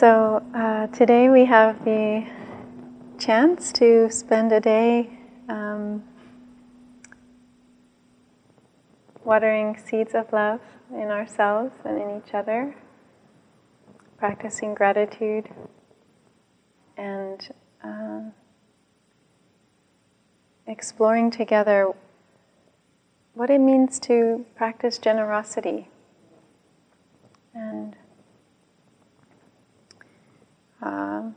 So uh, today we have the chance to spend a day um, watering seeds of love in ourselves and in each other, practicing gratitude, and uh, exploring together what it means to practice generosity. Uh,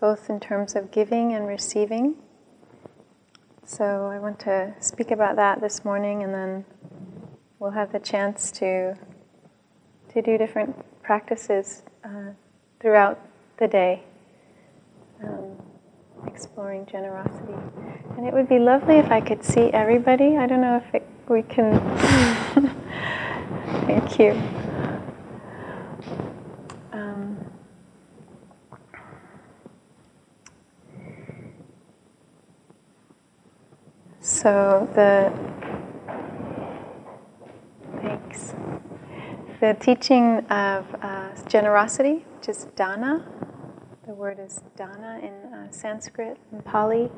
both in terms of giving and receiving. So I want to speak about that this morning, and then we'll have the chance to to do different practices uh, throughout the day, um, exploring generosity. And it would be lovely if I could see everybody. I don't know if it, we can. Thank you. So the thanks. The teaching of uh, generosity, which is dana. The word is dana in uh, Sanskrit and Pali.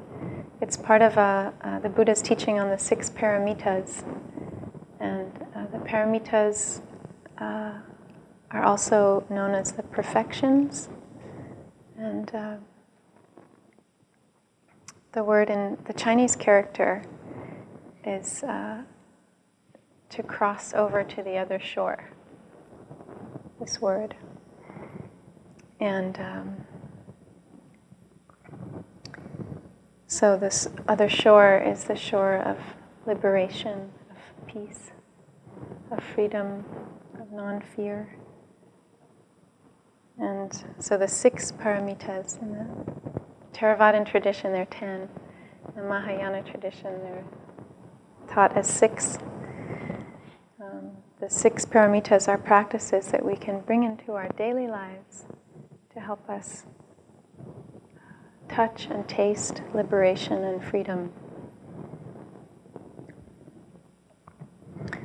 It's part of uh, uh the Buddha's teaching on the six paramitas, and uh, the paramitas uh, are also known as the perfections, and the word in the Chinese character is uh, to cross over to the other shore. This word. And um, so, this other shore is the shore of liberation, of peace, of freedom, of non fear. And so, the six paramitas in the Theravadan tradition, there are 10. In the Mahayana tradition, they're taught as six. Um, the six paramitas are practices that we can bring into our daily lives to help us touch and taste liberation and freedom.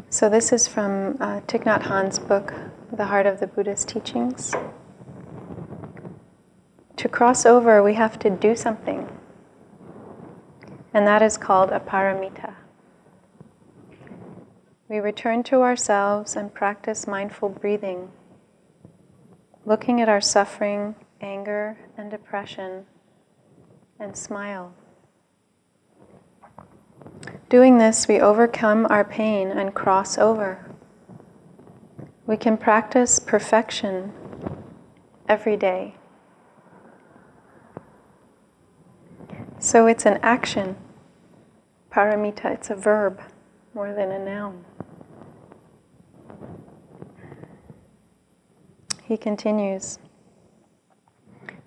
So, this is from uh, Thich Nhat Hanh's book, The Heart of the Buddha's Teachings to cross over, we have to do something. And that is called a paramita. We return to ourselves and practice mindful breathing, looking at our suffering, anger, and depression, and smile. Doing this, we overcome our pain and cross over. We can practice perfection every day. So it's an action. Paramita, it's a verb more than a noun. He continues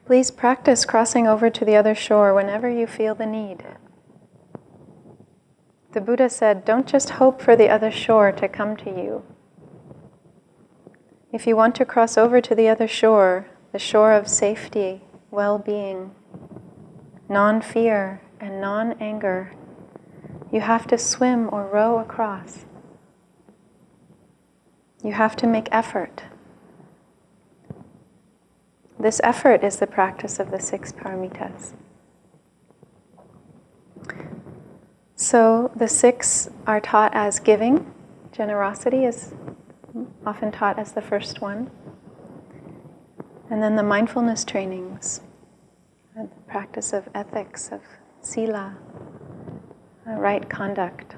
Please practice crossing over to the other shore whenever you feel the need. The Buddha said, Don't just hope for the other shore to come to you. If you want to cross over to the other shore, the shore of safety, well being, non fear, and non anger, you have to swim or row across. You have to make effort. This effort is the practice of the six paramitas. So the six are taught as giving. Generosity is often taught as the first one. And then the mindfulness trainings the practice of ethics, of sila, uh, right conduct.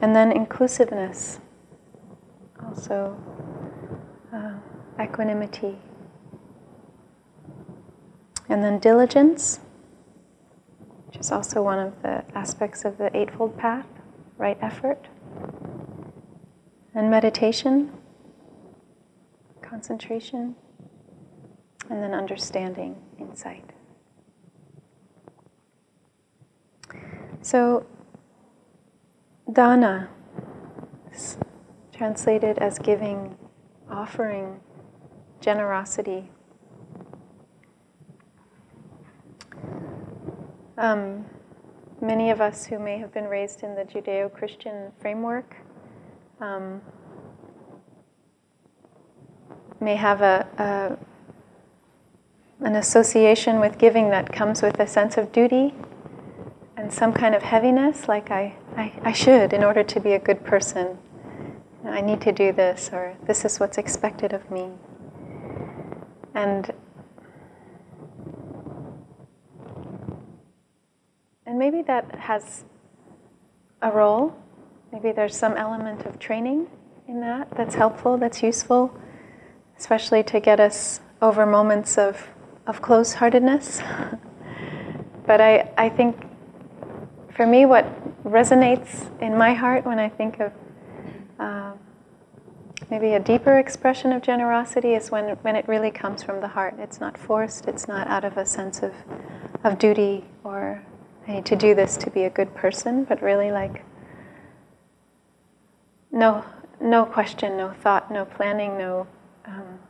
And then inclusiveness, also uh, equanimity. And then diligence, which is also one of the aspects of the Eightfold Path, right effort. And meditation, concentration and then understanding, insight. So, dana translated as giving, offering, generosity. Um, many of us who may have been raised in the Judeo Christian framework um, may have a, a an association with giving that comes with a sense of duty and some kind of heaviness, like I, I, I should in order to be a good person. I need to do this, or this is what's expected of me. And and maybe that has a role. Maybe there's some element of training in that that's helpful, that's useful, especially to get us over moments of, of close heartedness. but I, I think for me, what resonates in my heart when I think of uh, maybe a deeper expression of generosity is when, when it really comes from the heart. It's not forced, it's not out of a sense of, of duty or I need to do this to be a good person, but really like no, no question, no thought, no planning, no, um,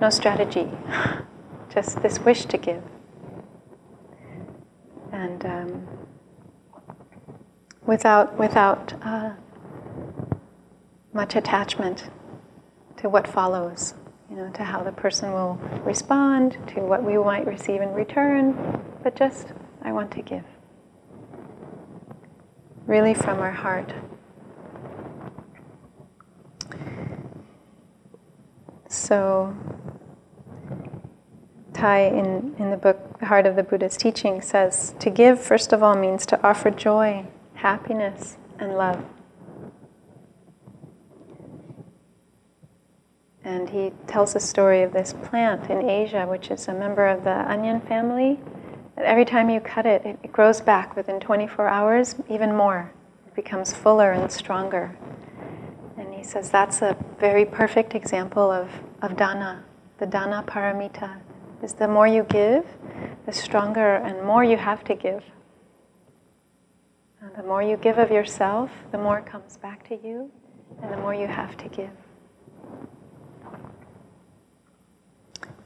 no strategy, this wish to give. And um, without, without uh, much attachment to what follows, you know, to how the person will respond, to what we might receive in return, but just, I want to give. Really from our heart. So, In, in the book The Heart of the Buddha's Teaching says to give, first of all, means to offer joy, happiness, and love. And he tells the story of this plant in Asia, which is a member of the onion family. That every time you cut it, it, it grows back within 24 hours, even more. It becomes fuller and stronger. And he says that's a very perfect example of, of dana, the dana paramita. Is the more you give, the stronger and more you have to give. And the more you give of yourself, the more comes back to you, and the more you have to give.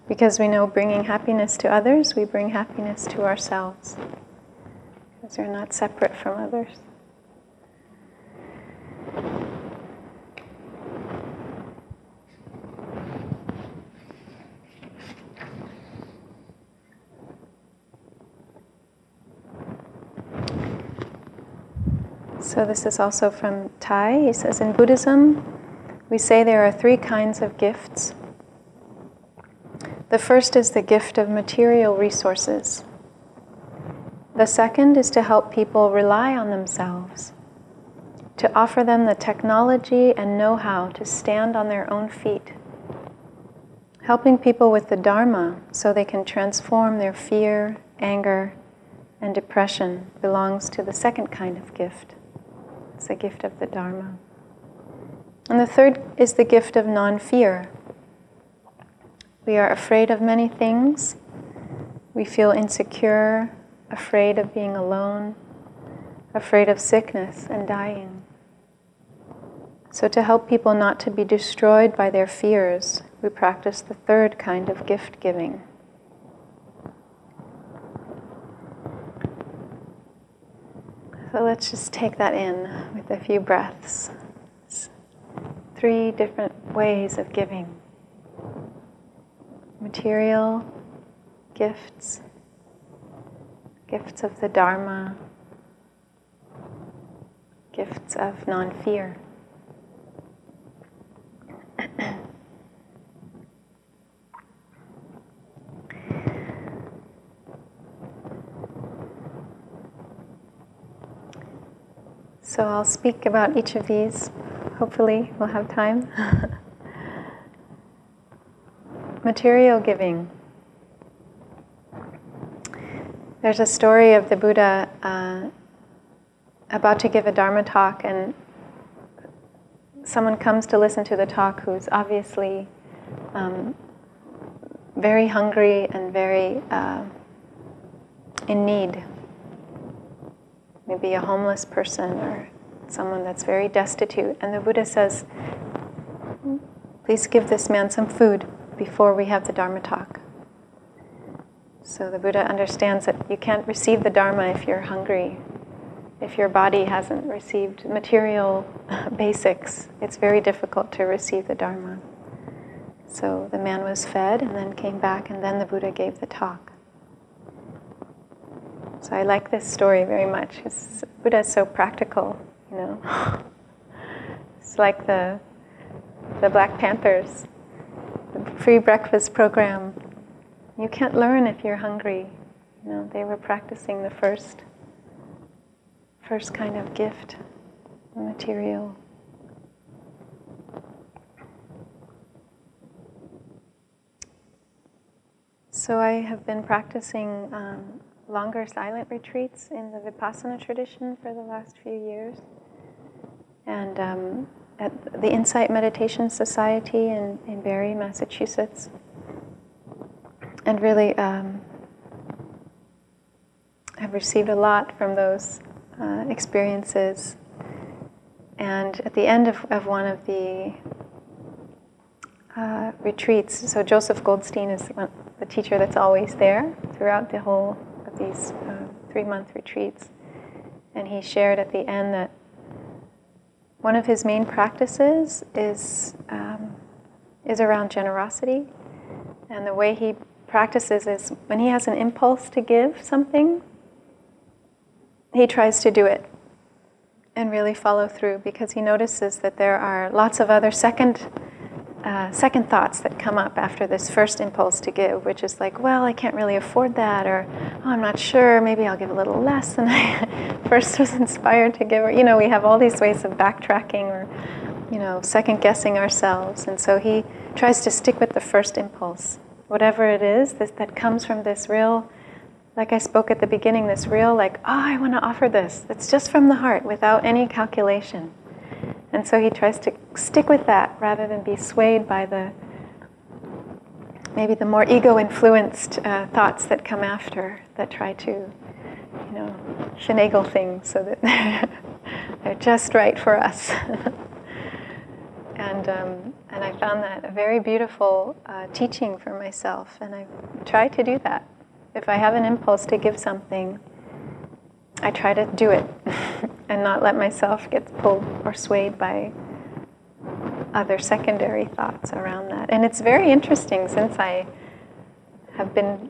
Because we know bringing happiness to others, we bring happiness to ourselves. Because we're not separate from others. So, this is also from Thay. He says In Buddhism, we say there are three kinds of gifts the first is the gift of material resources. The second is to help people rely on themselves, to offer them the technology and know how to stand on their own feet. Helping people with the Dharma so they can transform their fear, anger, and depression belongs to the second kind of gift. It's the gift of the Dharma. And the third is the gift of non fear we are afraid of many things. We feel insecure, afraid of being alone, afraid of sickness and dying. So, to help people not to be destroyed by their fears, we practice the third kind of gift giving. So, let's just take that in with a few breaths. Three different ways of giving material gifts, gifts of the Dharma, gifts of non fear. So I'll speak about each of these. Hopefully, we'll have time. material giving. There's a story of the Buddha uh, about to give a Dharma talk, and someone comes to listen to the talk who's obviously um, very hungry and very uh, in need. Maybe a homeless person or someone that's very destitute. And the Buddha says, Please give this man some food before we have the Dharma talk. So the Buddha understands that you can't receive the Dharma if you're hungry, if your body hasn't received material basics. It's very difficult to receive the Dharma. So the man was fed and then came back, and then the Buddha gave the talk. So I like this story very much. Buddha is so practical, you know. it's like the the Black Panthers, the free breakfast program. You can't learn if you're hungry. You know, they were practicing the first first kind of gift, material. So I have been practicing um, longer silent retreats in the Vipassana tradition for the last few years. And um, at the Insight Meditation Society in, in Barre, Massachusetts. And really, um, I've received a lot from those uh, experiences. And at the end of, of one of the uh, retreats, so Joseph Goldstein is the teacher that's always there throughout the whole of these uh, three month retreats. And he shared at the end that one of his main practices is, um, is around generosity. And the way he practices is when he has an impulse to give something, he tries to do it and really follow through because he notices that there are lots of other second uh, second thoughts that come up after this first impulse to give, which is like, well, I can't really afford that, or oh, I'm not sure, maybe I'll give a little less than I first was inspired to give. Or, you know, we have all these ways of backtracking or, you know, second guessing ourselves. And so he tries to stick with the first impulse, whatever it is this, that comes from this real, like I spoke at the beginning, this real, like, oh, I want to offer this. It's just from the heart without any calculation. And so he tries to stick with that rather than be swayed by the maybe the more ego influenced uh, thoughts that come after that try to, you know, finagle things so that they're just right for us. and, um, and I found that a very beautiful uh, teaching for myself, and I try to do that. If I have an impulse to give something, I try to do it and not let myself get pulled or swayed by other secondary thoughts around that. And it's very interesting since I have been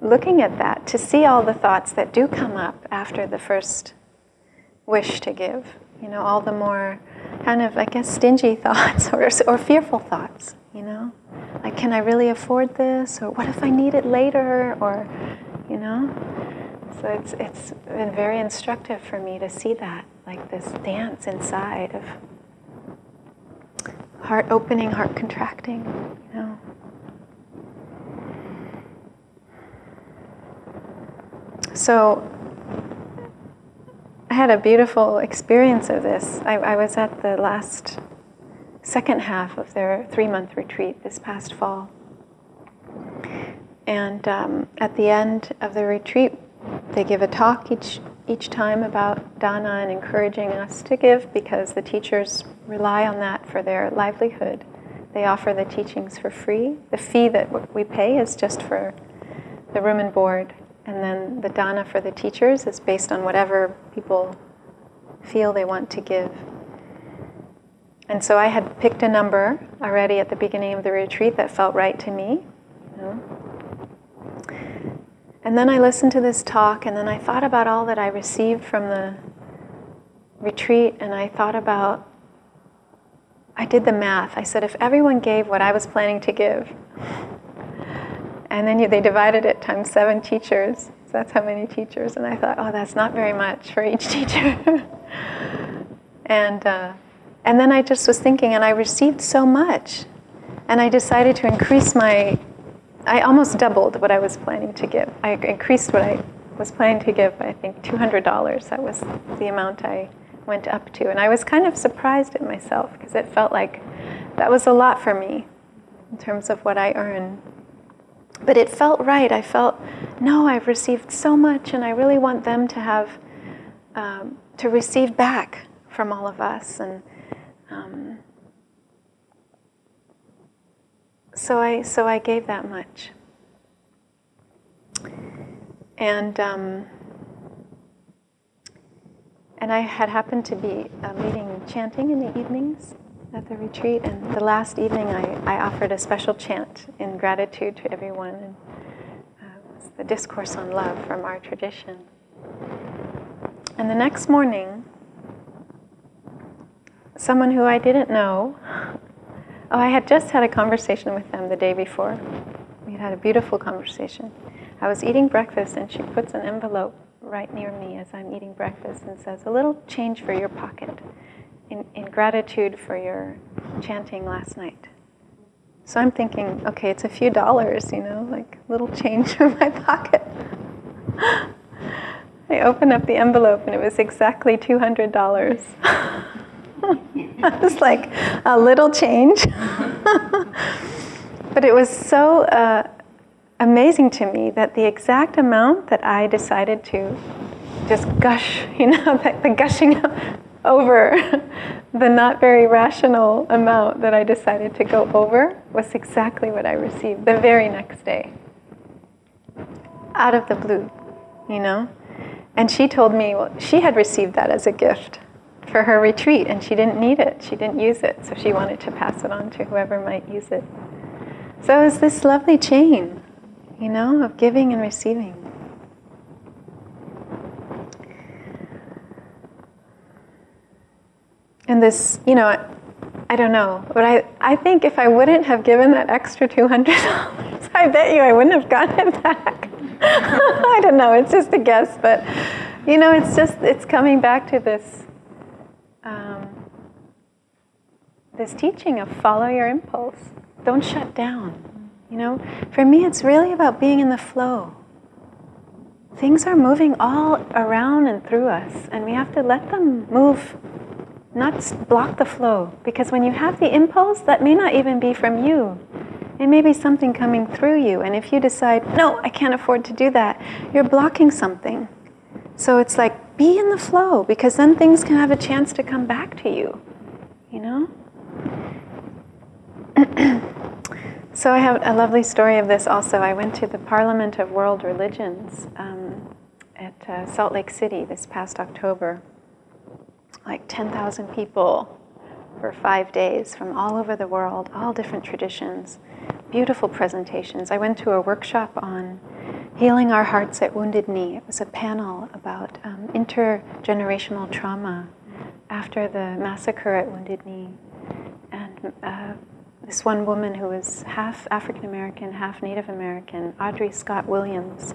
looking at that to see all the thoughts that do come up after the first wish to give. You know, all the more kind of, I guess, stingy thoughts or, or fearful thoughts, you know? Like, can I really afford this? Or what if I need it later? Or, you know? So it's, it's been very instructive for me to see that, like this dance inside of heart opening, heart contracting, you know. So I had a beautiful experience of this. I, I was at the last second half of their three month retreat this past fall. And um, at the end of the retreat, they give a talk each each time about dana and encouraging us to give because the teachers rely on that for their livelihood. They offer the teachings for free. The fee that we pay is just for the room and board, and then the dana for the teachers is based on whatever people feel they want to give. And so I had picked a number already at the beginning of the retreat that felt right to me. You know? And then I listened to this talk, and then I thought about all that I received from the retreat, and I thought about, I did the math. I said, if everyone gave what I was planning to give, and then they divided it times seven teachers, so that's how many teachers, and I thought, oh, that's not very much for each teacher. and, uh, and then I just was thinking, and I received so much, and I decided to increase my I almost doubled what I was planning to give. I increased what I was planning to give I think, $200. That was the amount I went up to. And I was kind of surprised at myself because it felt like that was a lot for me in terms of what I earn. But it felt right. I felt, no, I've received so much, and I really want them to have, um, to receive back from all of us. And um, so I so I gave that much, and um, and I had happened to be uh, leading chanting in the evenings at the retreat, and the last evening I, I offered a special chant in gratitude to everyone. And, uh, it's the discourse on love from our tradition. And the next morning, someone who I didn't know, oh, I had just had a conversation with them the day before. We had had a beautiful conversation. I was eating breakfast, and she puts an envelope right near me as I'm eating breakfast and says, A little change for your pocket in, in gratitude for your chanting last night. So I'm thinking, okay, it's a few dollars, you know, like little change from my pocket. I opened up the envelope and it was exactly $200. I was like, a little change. but it was so uh, amazing to me that the exact amount that I decided to just gush, you know, the, the gushing over the not very rational amount that I decided to go over was exactly what I received the very next day. Out of the blue, you know? And she told me, well, she had received that as a gift for her retreat and she didn't need it. She didn't use it. So she wanted to pass it on to whoever might use it. So it was this lovely chain, you know, of giving and receiving. And this, you know, I don't know, but I, I think if I wouldn't have given that extra $200, I bet you I wouldn't have gotten it back. I don't know, it's just a guess, but you know, it's just, it's coming back to this, um, this teaching of follow your impulse. Don't shut down. You know, for me, it's really about being in the flow. Things are moving all around and through us, and we have to let them move not block the flow. Because when you have the impulse, that may not even be from you. It may be something coming through you. And if you decide, no, I can't afford to do that, you're blocking something. So it's like, be in the flow, because then things can have a chance to come back to you. You know? so I have a lovely story of this also. I went to the Parliament of World Religions um, at uh, Salt Lake City this past October like 10,000 people for five days from all over the world, all different traditions, beautiful presentations. I went to a workshop on healing our hearts at Wounded Knee. It was a panel about um, intergenerational trauma after the massacre at Wounded Knee. And uh, this one woman who was half African American, half Native American, Audrey Scott Williams,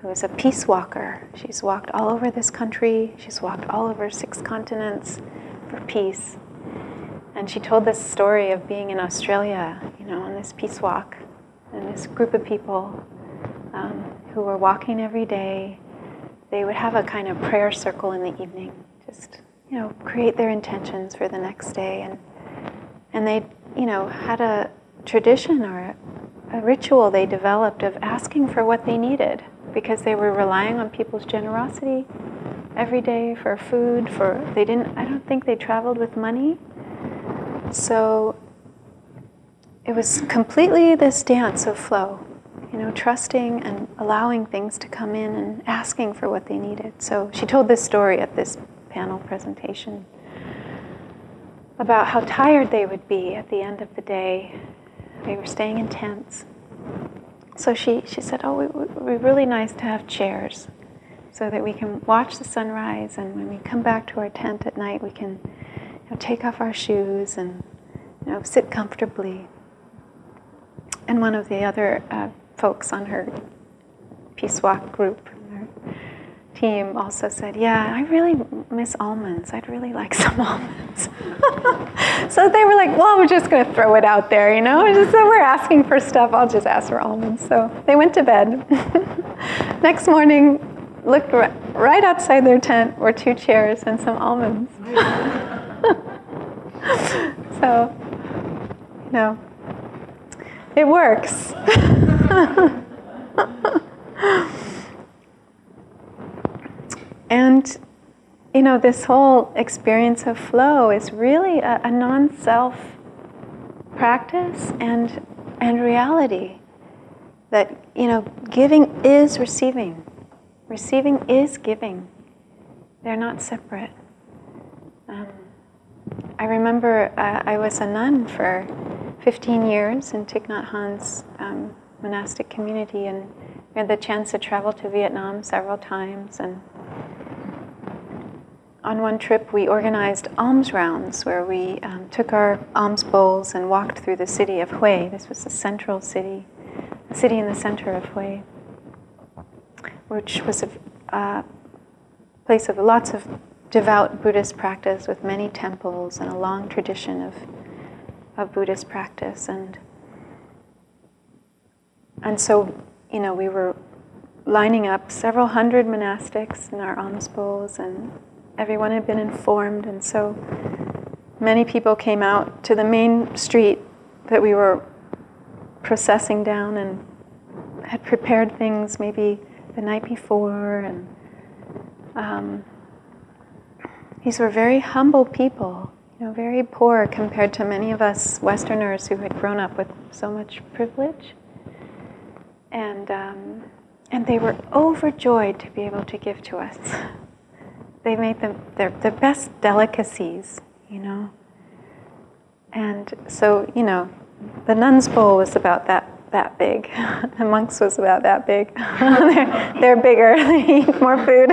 who is a peace walker. She's walked all over this country, she's walked all over six continents for peace. And she told this story of being in Australia, you know, on this peace walk, and this group of people um, who were walking every day. They would have a kind of prayer circle in the evening, just you know, create their intentions for the next day, and and they, you know, had a tradition or a, ritual they developed of asking for what they needed because they were relying on people's generosity every day for food for they didn't i don't think they traveled with money so it was completely this dance of flow you know trusting and allowing things to come in and asking for what they needed. So she told this story at this panel presentation about how tired they would be at the end of the day. They were staying in tents. So she, she said, Oh, it would be really nice to have chairs so that we can watch the sunrise, and when we come back to our tent at night, we can know, take off our shoes and you know, sit comfortably. And one of the other uh, folks on her Peace Walk group, her team also said, Yeah, I really miss almonds. I'd really like some almonds. so they were like, Well, we're just going to throw it out there, you know? Just, so we're asking for stuff. I'll just ask for almonds. So they went to bed. Next morning, looked right outside their tent were two chairs and some almonds. so, you know, it works. And, you know, this whole experience of flow is really a, a non self practice and, and reality. That, you know, giving is receiving, receiving is giving. They're not separate. I remember uh, I was a nun for 15 years in Thich Nhat Hanh's um, monastic community, and we had the chance to travel to Vietnam several times. And on one trip, we organized alms rounds where we um, took our alms bowls and walked through the city of Hue. This was the central city, the city in the center of Hue, which was a uh, place of lots of devout Buddhist practice with many temples and a long tradition of, of Buddhist practice. And, and so, you know, we were lining up several hundred monastics in our alms bowls, and everyone had been informed. And so many people came out to the main street that we were processing down and had prepared things maybe the night before and um, these were very humble people, you know, very poor compared to many of us Westerners who had grown up with so much privilege. And, um, and they were overjoyed to be able to give to us. they made them their, their best delicacies, you know. And so, you know, the nun's bowl was about that that big. the monks was about that big. they're, they're bigger. they eat more food.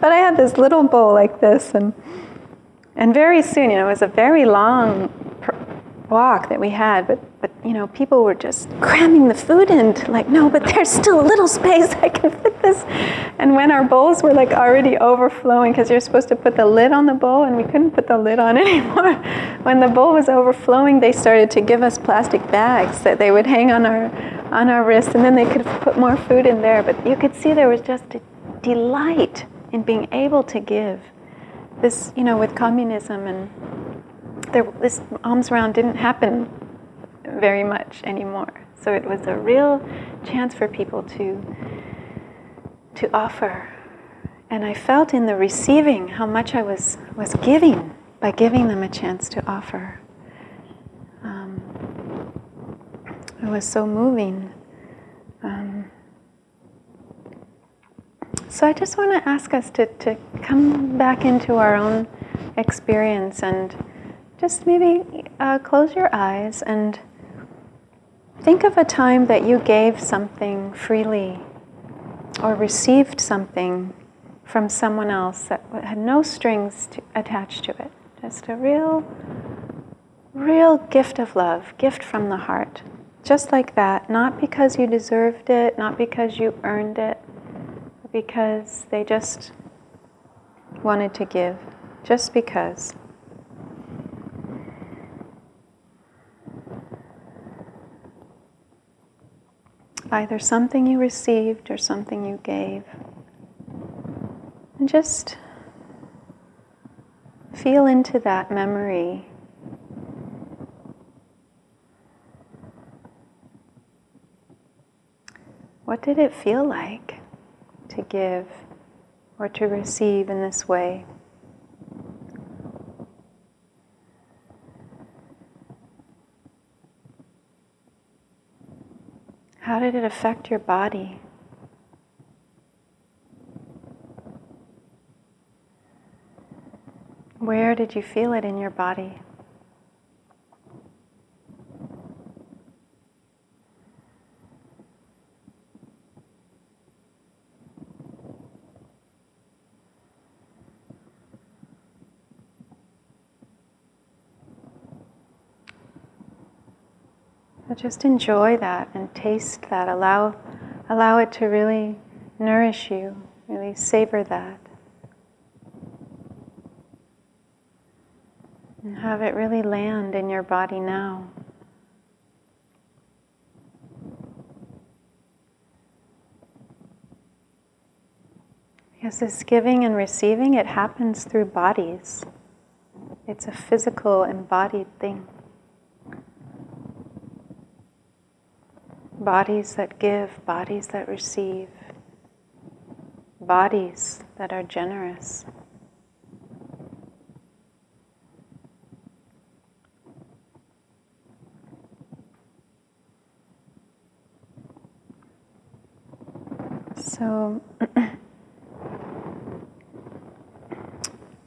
but I had this little bowl like this, and and very soon, you know, it was a very long walk that we had, but, but you know, people were just cramming the food in, like, no, but there's still a little space, I can fit this. And when our bowls were like already overflowing, because you're supposed to put the lid on the bowl, and we couldn't put the lid on anymore, when the bowl was overflowing, they started to give us plastic bags that they would hang on our, on our wrists, and then they could put more food in there. But you could see there was just a delight in being able to give. This, you know, with communism and there, this alms round didn't happen very much anymore. So it was a real chance for people to, to offer. And I felt in the receiving how much I was, was giving by giving them a chance to offer. Um, it was so moving. Um, so I just want to ask us to, to come back into our own experience and just maybe uh, close your eyes and think of a time that you gave something freely or received something from someone else that had no strings to, attached to it. Just a real, real gift of love, gift from the heart. Just like that, not because you deserved it, not because you earned it, because they just wanted to give, just because. Either something you received or something you gave. And just feel into that memory. What did it feel like to give or to receive in this way? How did it affect your body? Where did you feel it in your body? Just enjoy that and taste that. Allow, allow it to really nourish you, really savor that. And have it really land in your body now. Because this giving and receiving, it happens through bodies. It's a physical, embodied thing. Bodies that give, bodies that receive, bodies that are generous. So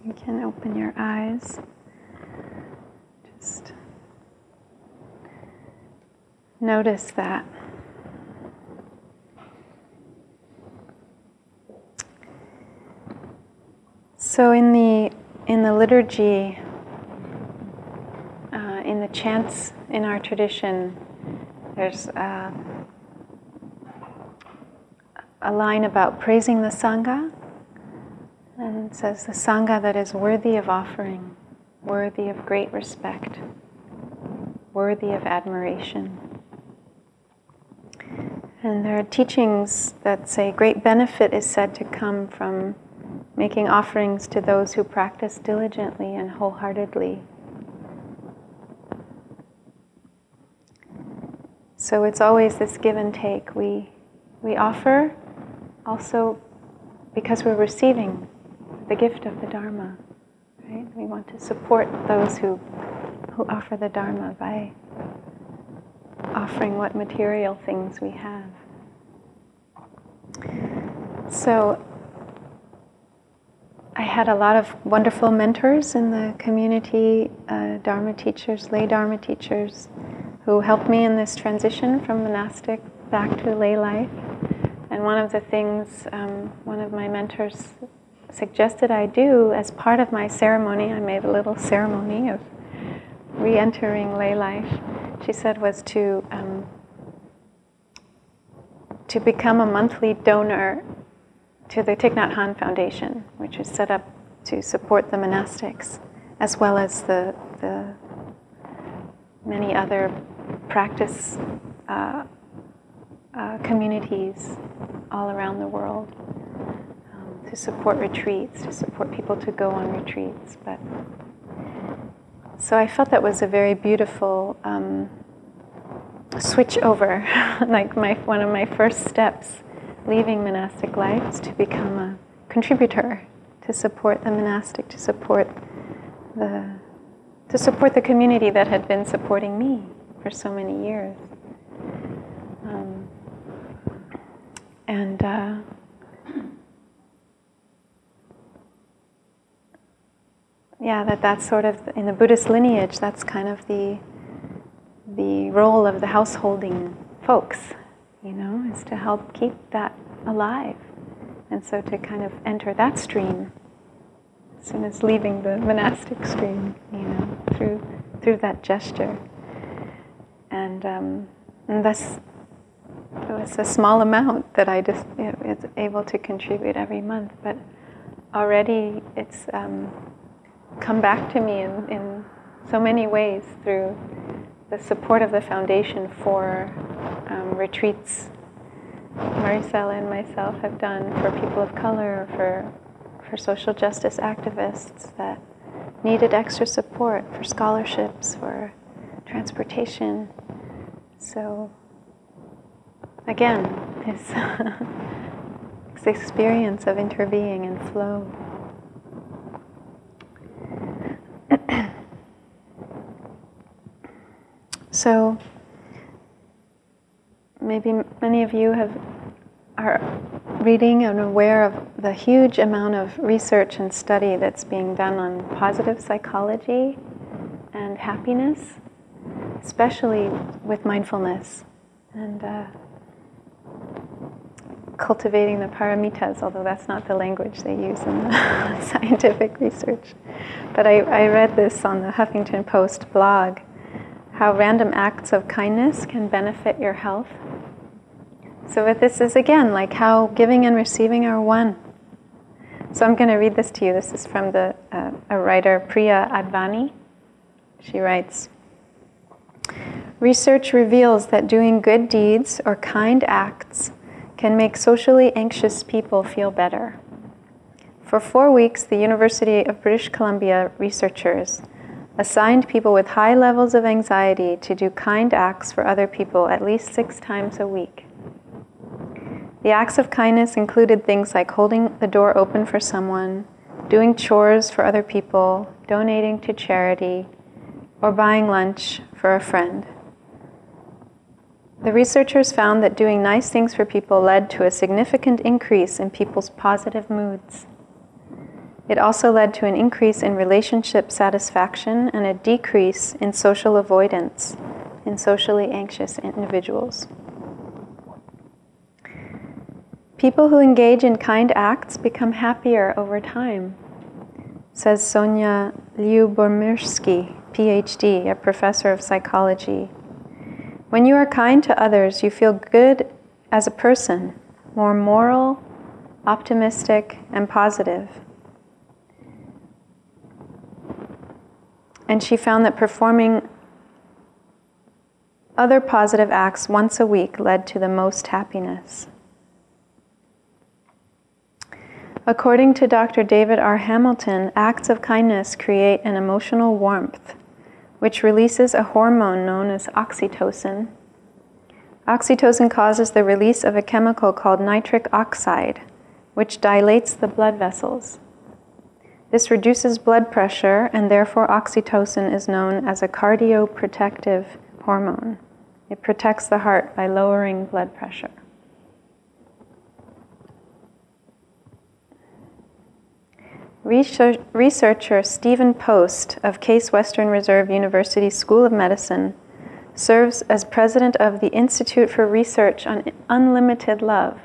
you can open your eyes. Just notice that. So in the in the liturgy, uh, in the chants in our tradition, there's uh, a line about praising the sangha, and it says the sangha that is worthy of offering, worthy of great respect, worthy of admiration. And there are teachings that say great benefit is said to come from making offerings to those who practice diligently and wholeheartedly. So it's always this give and take. We, we offer also because we're receiving the gift of the Dharma. Right? We want to support those who, who offer the Dharma by offering what material things we have. So I had a lot of wonderful mentors in the community, uh, Dharma teachers, lay Dharma teachers, who helped me in this transition from monastic back to lay life. And one of the things um, one of my mentors suggested I do as part of my ceremony, I made a little ceremony of re entering lay life, she said, was to, um, to become a monthly donor to the Thich Nhat Hanh Foundation, which is set up to support the monastics, as well as the, the many other practice uh, uh, communities all around the world um, to support retreats, to support people to go on retreats. But so I felt that was a very beautiful um, switch over, like my one of my first steps leaving monastic lives to become a contributor to support the monastic, to support the to support the community that had been supporting me for so many years. Um, and uh, yeah, that that's sort of in the Buddhist lineage. That's kind of the the role of the householding folks you know, is to help keep that alive. And so to kind of enter that stream as soon as leaving the monastic stream, you know, through through that gesture. And, um, and thus, it was a small amount that I just you know, was able to contribute every month, but already it's um, come back to me in, in so many ways through the support of the foundation for um, retreats Maricela and myself have done for people of color, for, for social justice activists that needed extra support, for scholarships, for transportation. So, again, this, this experience of interbeing and flow. So, maybe many of you have are reading and aware of the huge amount of research and study that's being done on positive psychology and happiness, especially with mindfulness and uh, cultivating the paramitas, although that's not the language they use in the scientific research. But I, I read this on the Huffington Post blog how random acts of kindness can benefit your health. So, with this is again like how giving and receiving are one. So, I'm going to read this to you. This is from the uh, a writer Priya Advani. She writes Research reveals that doing good deeds or kind acts can make socially anxious people feel better. For four weeks, the University of British Columbia researchers assigned people with high levels of anxiety to do kind acts for other people at least six times a week. The acts of kindness included things like holding the door open for someone, doing chores for other people, donating to charity, or buying lunch for a friend. The researchers found that doing nice things for people led to a significant increase in people's positive moods. It also led to an increase in relationship satisfaction and a decrease in social avoidance in socially anxious individuals. People who engage in kind acts become happier over time, says Sonja Lyubomirsky, PhD, a professor of psychology. When you are kind to others, you feel good as a person, more moral, optimistic, and positive. And she found that performing other positive acts once a week led to the most happiness. According to Dr. David R. Hamilton, acts of kindness create an emotional warmth, which releases a hormone known as oxytocin. Oxytocin causes the release of a chemical called nitric oxide, which dilates the blood vessels. This reduces blood pressure, and therefore oxytocin is known as a cardioprotective hormone. It protects the heart by lowering blood pressure. Researcher Stephen Post of Case Western Reserve University School of Medicine serves as president of the Institute for Research on Unlimited Love.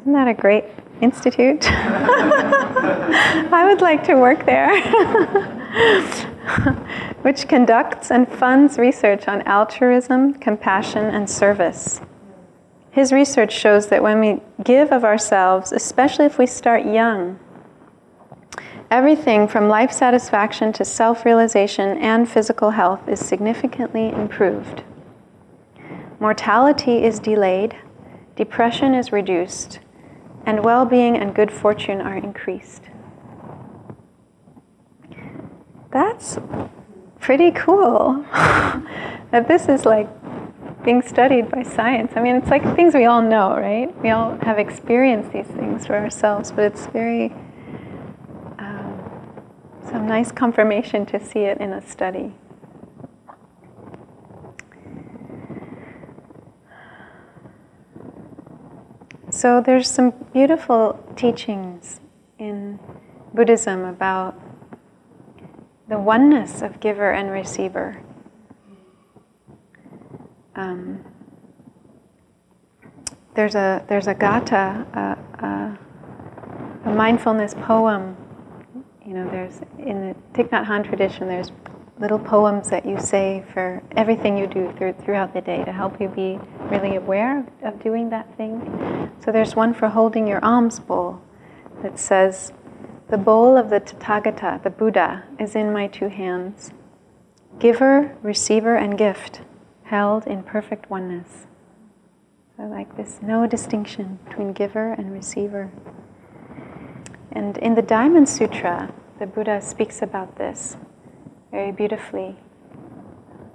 Isn't that a great institute? I would like to work there. Which conducts and funds research on altruism, compassion, and service. His research shows that when we give of ourselves, especially if we start young, everything from life satisfaction to self realization and physical health is significantly improved. Mortality is delayed, depression is reduced, and well being and good fortune are increased. That's pretty cool that this is like being studied by science. I mean, it's like things we all know, right? We all have experienced these things for ourselves, but it's very um, some nice confirmation to see it in a study. So there's some beautiful teachings in Buddhism about the oneness of giver and receiver. Um, there's a there's a gatha, a, a, a, mindfulness poem. You know, there's in the Thich Nhat Hanh tradition. There's little poems that you say for everything you do through, throughout the day to help you be really aware of doing that thing. So there's one for holding your alms bowl that says, The bowl of the Tathagata, the Buddha, is in my two hands. Giver, receiver, and gift, held in perfect oneness. So, like this, no distinction between giver and receiver. And in the Diamond Sutra, the Buddha speaks about this very beautifully.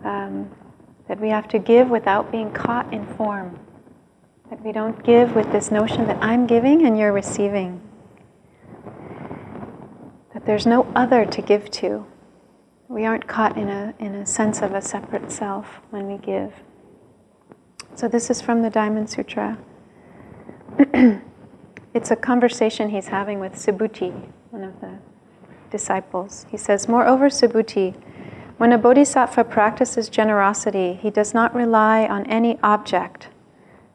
Um, that we have to give without being caught in form. That we don't give with this notion that I'm giving and you're receiving. That there's no other to give to. We aren't caught in a, in a sense of a separate self when we give. So, this is from the Diamond Sutra. it's a conversation he's having with Subhuti, one of the disciples. He says, Moreover, Subhuti, when a bodhisattva practices generosity, he does not rely on any object.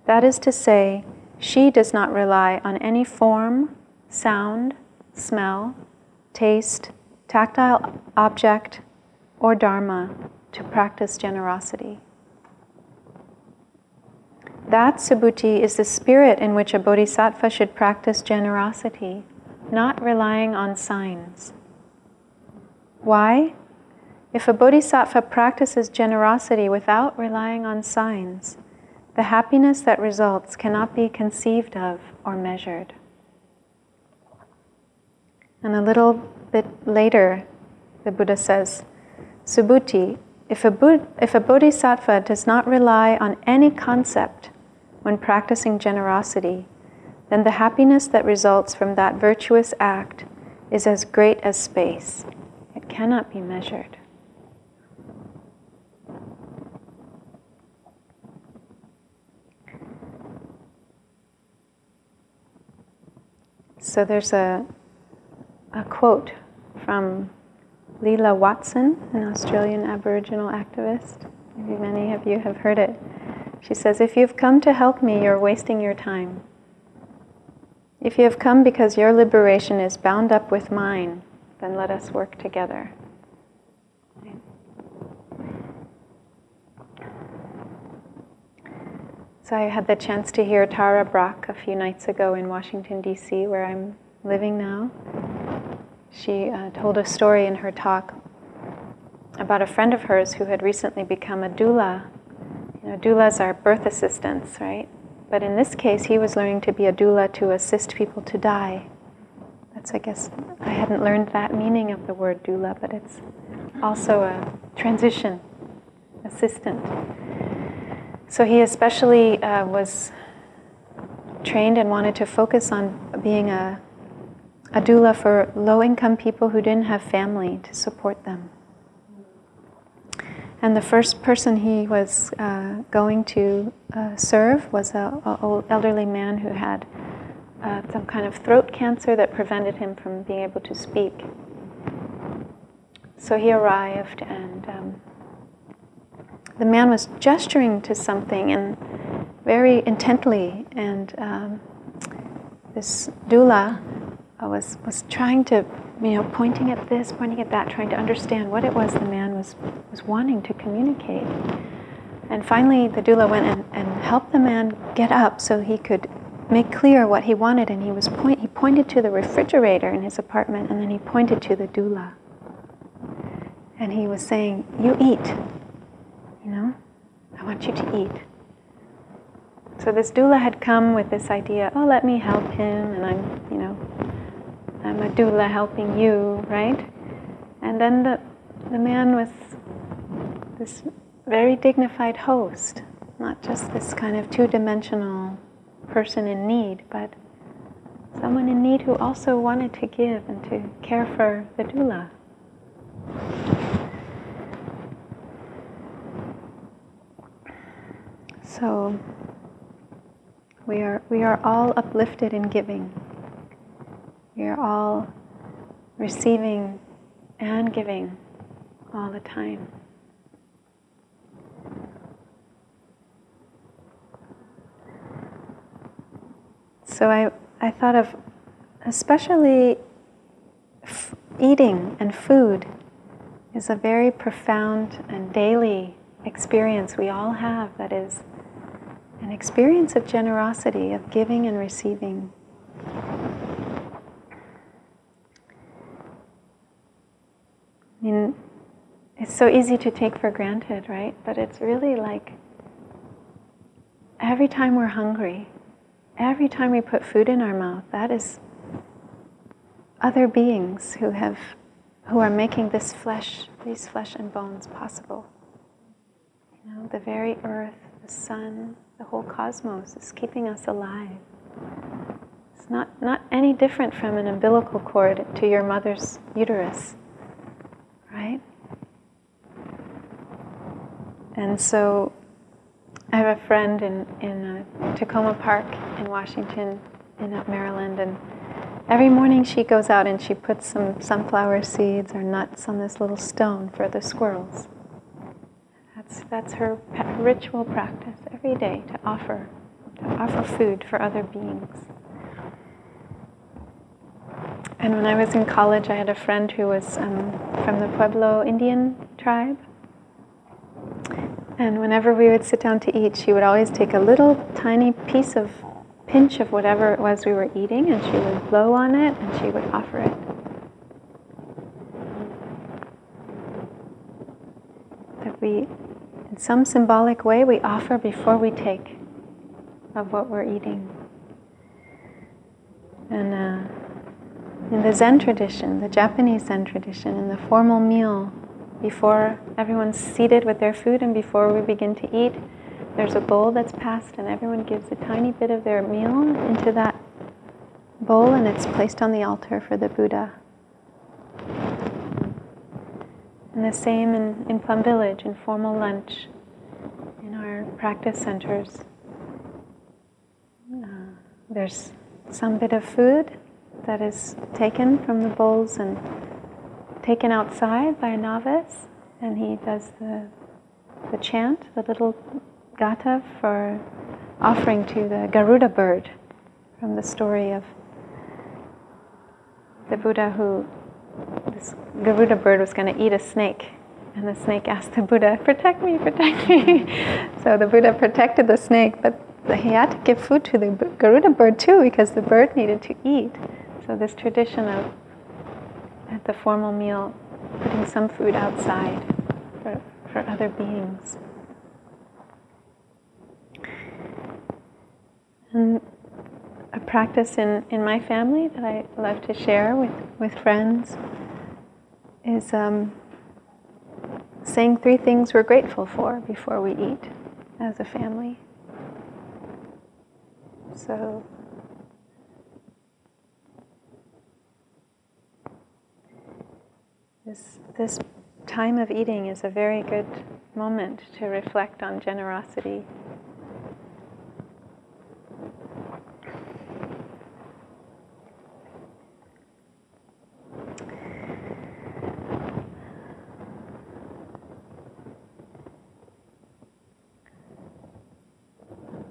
That is to say, she does not rely on any form, sound, smell, taste, tactile object, or dharma to practice generosity. That, Subhuti, is the spirit in which a bodhisattva should practice generosity, not relying on signs. Why? If a bodhisattva practices generosity without relying on signs, the happiness that results cannot be conceived of or measured. And a little bit later, the Buddha says, Subhuti, if a, if a bodhisattva does not rely on any concept when practicing generosity, then the happiness that results from that virtuous act is as great as space cannot be measured. So there's a a quote from Lilla Watson, an Australian Aboriginal activist. Maybe many of you have heard it. She says, If you've come to help me, you're wasting your time. If you have come because your liberation is bound up with mine, then let us work together. So I had the chance to hear Tara Brach a few nights ago in Washington, D.C., where I'm living now. She uh, told a story in her talk about a friend of hers who had recently become a doula. You know, doulas are birth assistants, right? But in this case, he was learning to be a doula to assist people to die. That's, I guess, I hadn't learned that meaning of the word doula, but it's also a transition assistant. So he especially uh, was trained and wanted to focus on being a, a doula for low income people who didn't have family to support them. And the first person he was uh, going to uh, serve was an elderly man who had uh, some kind of throat cancer that prevented him from being able to speak. So he arrived and um, the man was gesturing to something and very intently, and um, this doula was was trying to, you know, pointing at this, pointing at that, trying to understand what it was the man was was wanting to communicate. And finally, the doula went and, and helped the man get up so he could make clear what he wanted. And he was point he pointed to the refrigerator in his apartment, and then he pointed to the doula. And he was saying, "You eat." You know, I want you to eat. So this doula had come with this idea, oh, let me help him, and I'm, you know, I'm a doula helping you, right? And then the, the man was this very dignified host, not just this kind of two dimensional person in need, but someone in need who also wanted to give and to care for the doula. So we are, we are all uplifted in giving. We are all receiving and giving all the time. So I, I thought of especially f- eating and food is a very profound and daily experience we all have that is an experience of generosity, of giving and receiving. I mean, it's so easy to take for granted, right? But it's really like every time we're hungry, every time we put food in our mouth, that is other beings who have who are making this flesh, these flesh and bones possible. You know, the very earth, the sun, the whole cosmos is keeping us alive. It's not, not any different from an umbilical cord to your mother's uterus, right? And so I have a friend in, in uh, Takoma Park in Washington, in Maryland, and every morning she goes out and she puts some sunflower seeds or nuts on this little stone for the squirrels. That's, that's her ritual practice every day to offer, to offer food for other beings. And when I was in college, I had a friend who was um, from the Pueblo Indian tribe. And whenever we would sit down to eat, she would always take a little tiny piece of pinch of whatever it was we were eating, and she would blow on it and she would offer it. That we in some symbolic way we offer before we take of what we're eating. And uh, in the Zen tradition, the Japanese Zen tradition, in the formal meal, before everyone's seated with their food and before we begin to eat, there's a bowl that's passed, and everyone gives a tiny bit of their meal into that bowl, and it's placed on the altar for the Buddha. And the same in, in Plum Village, in formal lunch, in our practice centers. Uh, there's some bit of food that is taken from the bowls and taken outside by a novice, and he does the, the chant, the little gatha for offering to the Garuda bird from the story of the Buddha who this Garuda bird was going to eat a snake. And the snake asked the Buddha, Protect me, protect me. so the Buddha protected the snake, but he had to give food to the Garuda bird too because the bird needed to eat. So, this tradition of at the formal meal putting some food outside for, for other beings. And a practice in, in my family that I love to share with, with friends is um, saying three things we're grateful for before we eat as a family. So, this, this time of eating is a very good moment to reflect on generosity.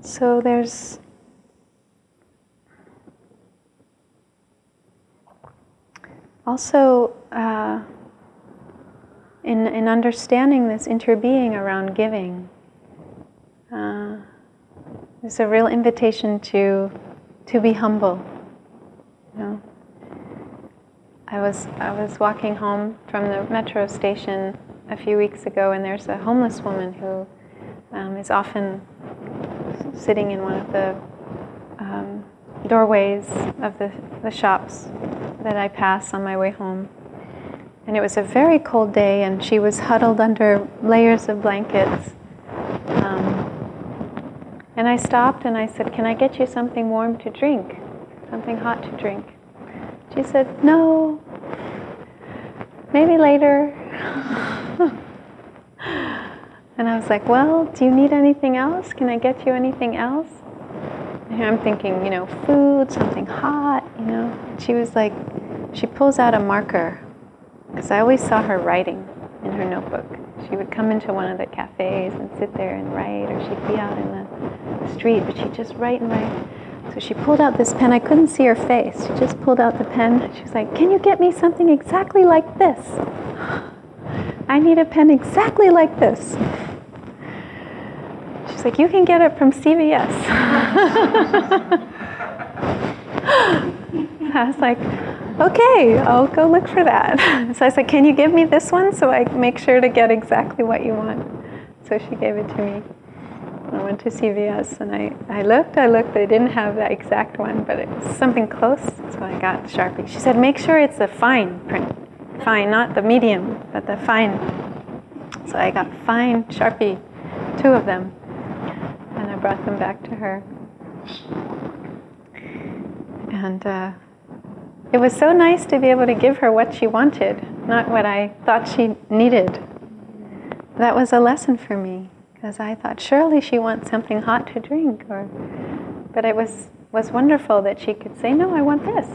So there's also in, in understanding this interbeing around giving, uh, there's a real invitation to to be humble. You know? I was I was walking home from the metro station a few weeks ago, and there's a homeless woman who um, is often sitting in one of the um, doorways of the, the shops that I pass on my way home. And it was a very cold day, and she was huddled under layers of blankets. Um, and I stopped and I said, Can I get you something warm to drink? Something hot to drink? She said, No, maybe later. And I was like, well, do you need anything else? Can I get you anything else? And I'm thinking, you know, food, something hot, you know. And she was like, she pulls out a marker, because I always saw her writing in her notebook. She would come into one of the cafes and sit there and write, or she'd be out in the street, but she'd just write and write. So she pulled out this pen. I couldn't see her face. She just pulled out the pen. She was like, Can you get me something exactly like this? I need a pen exactly like this. She's like, you can get it from CVS. I was like, okay, I'll go look for that. So I said, can you give me this one so I make sure to get exactly what you want? So she gave it to me. I went to CVS and I, I looked, I looked, they didn't have that exact one, but it was something close, so I got Sharpie. She said, make sure it's the fine print. Fine, not the medium, but the fine. So I got fine Sharpie, two of them and I brought them back to her. And uh, it was so nice to be able to give her what she wanted, not what I thought she needed. That was a lesson for me because I thought surely she wants something hot to drink, or but it was was wonderful that she could say, "No, I want this."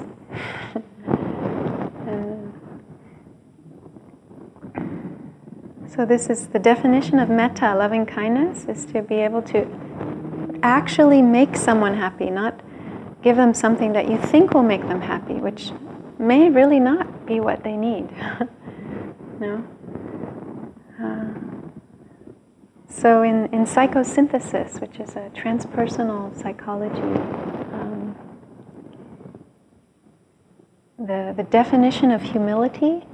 so this is the definition of metta, loving kindness, is to be able to actually make someone happy, not give them something that you think will make them happy, which may really not be what they need. no? Uh, so, in, in psychosynthesis, which is a transpersonal psychology, um, the, the definition of humility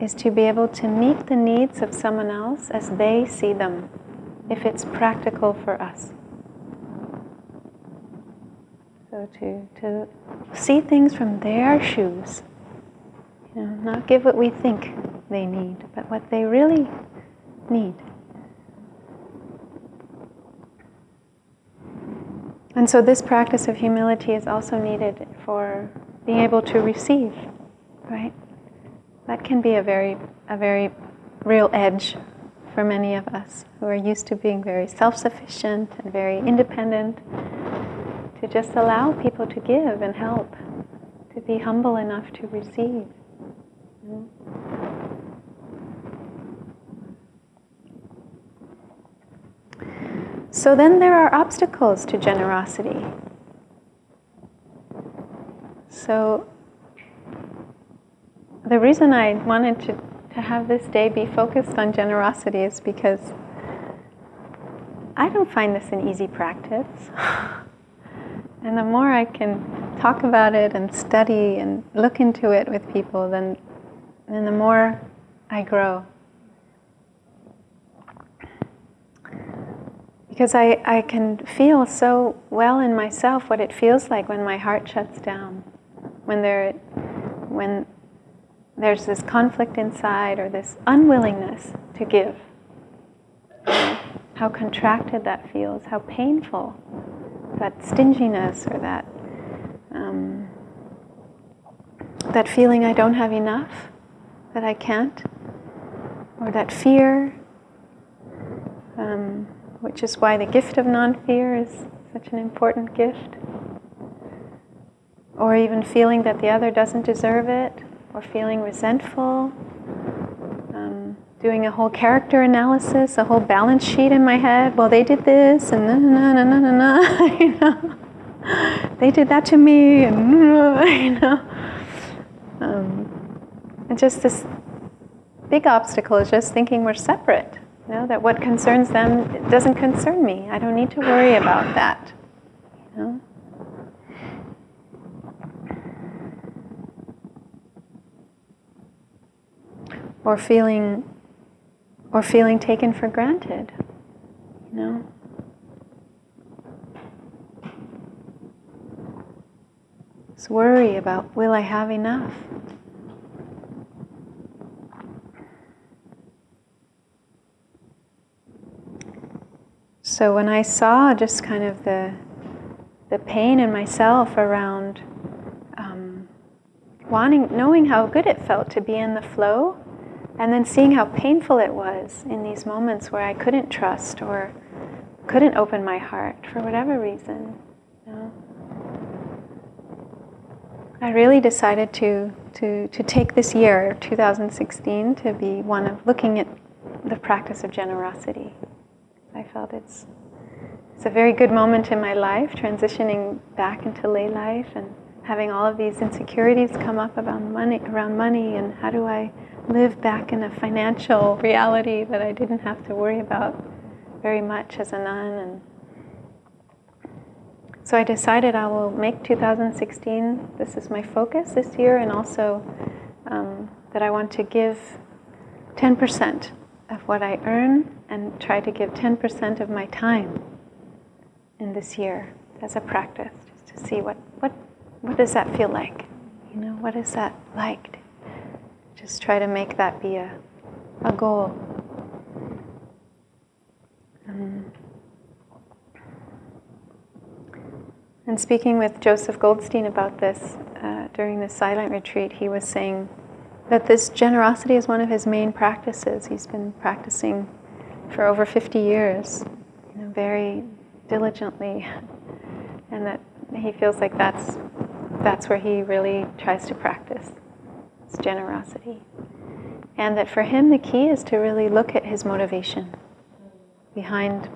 is to be able to meet the needs of someone else as they see them, if it's practical for us. To, to see things from their shoes, you know, not give what we think they need, but what they really need. And so this practice of humility is also needed for being able to receive, right? That can be a very, a very real edge for many of us who are used to being very self-sufficient and very independent to just allow people to give and help, to be humble enough to receive. So then there are obstacles to generosity. So the reason I wanted to, to have this day be focused on generosity is because I don't find this an easy practice. and the more I can talk about it and study and look into it with people, then, then the more I grow. Because I, I can feel so well in myself what it feels like when my heart shuts down, when, there, when there's this conflict inside or this unwillingness to give. How contracted that feels, how painful that stinginess or that um, that feeling I don't have enough, that I can't, or that fear. Um, which is why the gift of non fear is such an important gift. Or even feeling that the other doesn't deserve it, or feeling resentful, doing a whole character analysis, a whole balance sheet in my head. Well, they did this, and na na na na na na, you know. They did that to me, and you know. Um, and just this big obstacle is just thinking we're separate you know, that what concerns them doesn't concern me. I don't need to worry about that. You know? Or feeling or feeling taken for granted. You know? This worry about will I have enough? So when I saw just kind of the the pain in myself around um, wanting, knowing how good it felt to be in the flow, and then seeing how painful it was in these moments where I couldn't trust or couldn't open my heart for whatever reason. You know? I really decided to, to, to take this year, 2016, to be one of looking at the practice of generosity. I felt it's it's a very good moment in my life, transitioning back into lay life and having all of these insecurities come up about money, around money, and how do I live back in a financial reality that I didn't have to worry about very much as a nun. And so I decided I will make 2016. This is my focus this year, and also um, that I want to give 10% of what I earn and try to give 10% of my time in this year as a practice, just to see what, what, what does that feel like? You know, what is that like? Just try to make that be a, a goal. Um, and speaking with Joseph Goldstein about this uh, during the silent retreat, he was saying that this generosity is one of his main practices. He's been practicing for over 50 years, you know, very diligently, and that he feels like that's that's where he really tries to practice generosity, and that for him the key is to really look at his motivation behind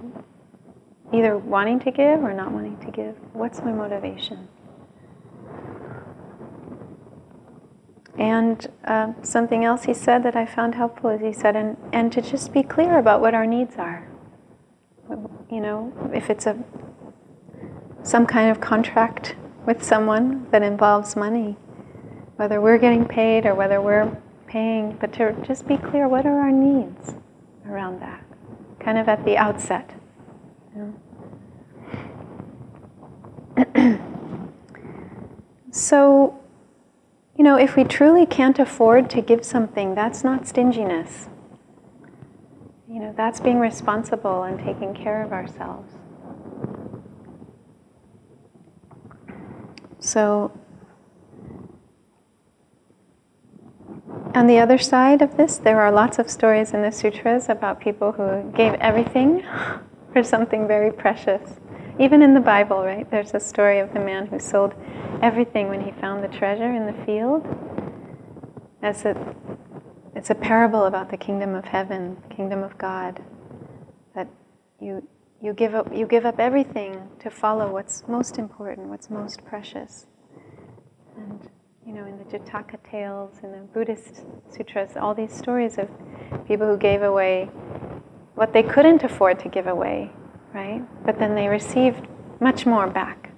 either wanting to give or not wanting to give. What's my motivation? And uh, something else he said that I found helpful is he said, and, and to just be clear about what our needs are. You know, if it's a some kind of contract with someone that involves money, whether we're getting paid or whether we're paying, but to just be clear what are our needs around that, kind of at the outset. So you know, if we truly can't afford to give something, that's not stinginess. You know, that's being responsible and taking care of ourselves. So, on the other side of this, there are lots of stories in the sutras about people who gave everything for something very precious. Even in the Bible, right? There's a story of the man who sold everything when he found the treasure in the field. As a, it's a parable about the kingdom of heaven, kingdom of God, that you you give up you give up everything to follow what's most important, what's most precious. And you know, in the Jataka tales, in the Buddhist sutras, all these stories of people who gave away what they couldn't afford to give away, right? But then they received much more back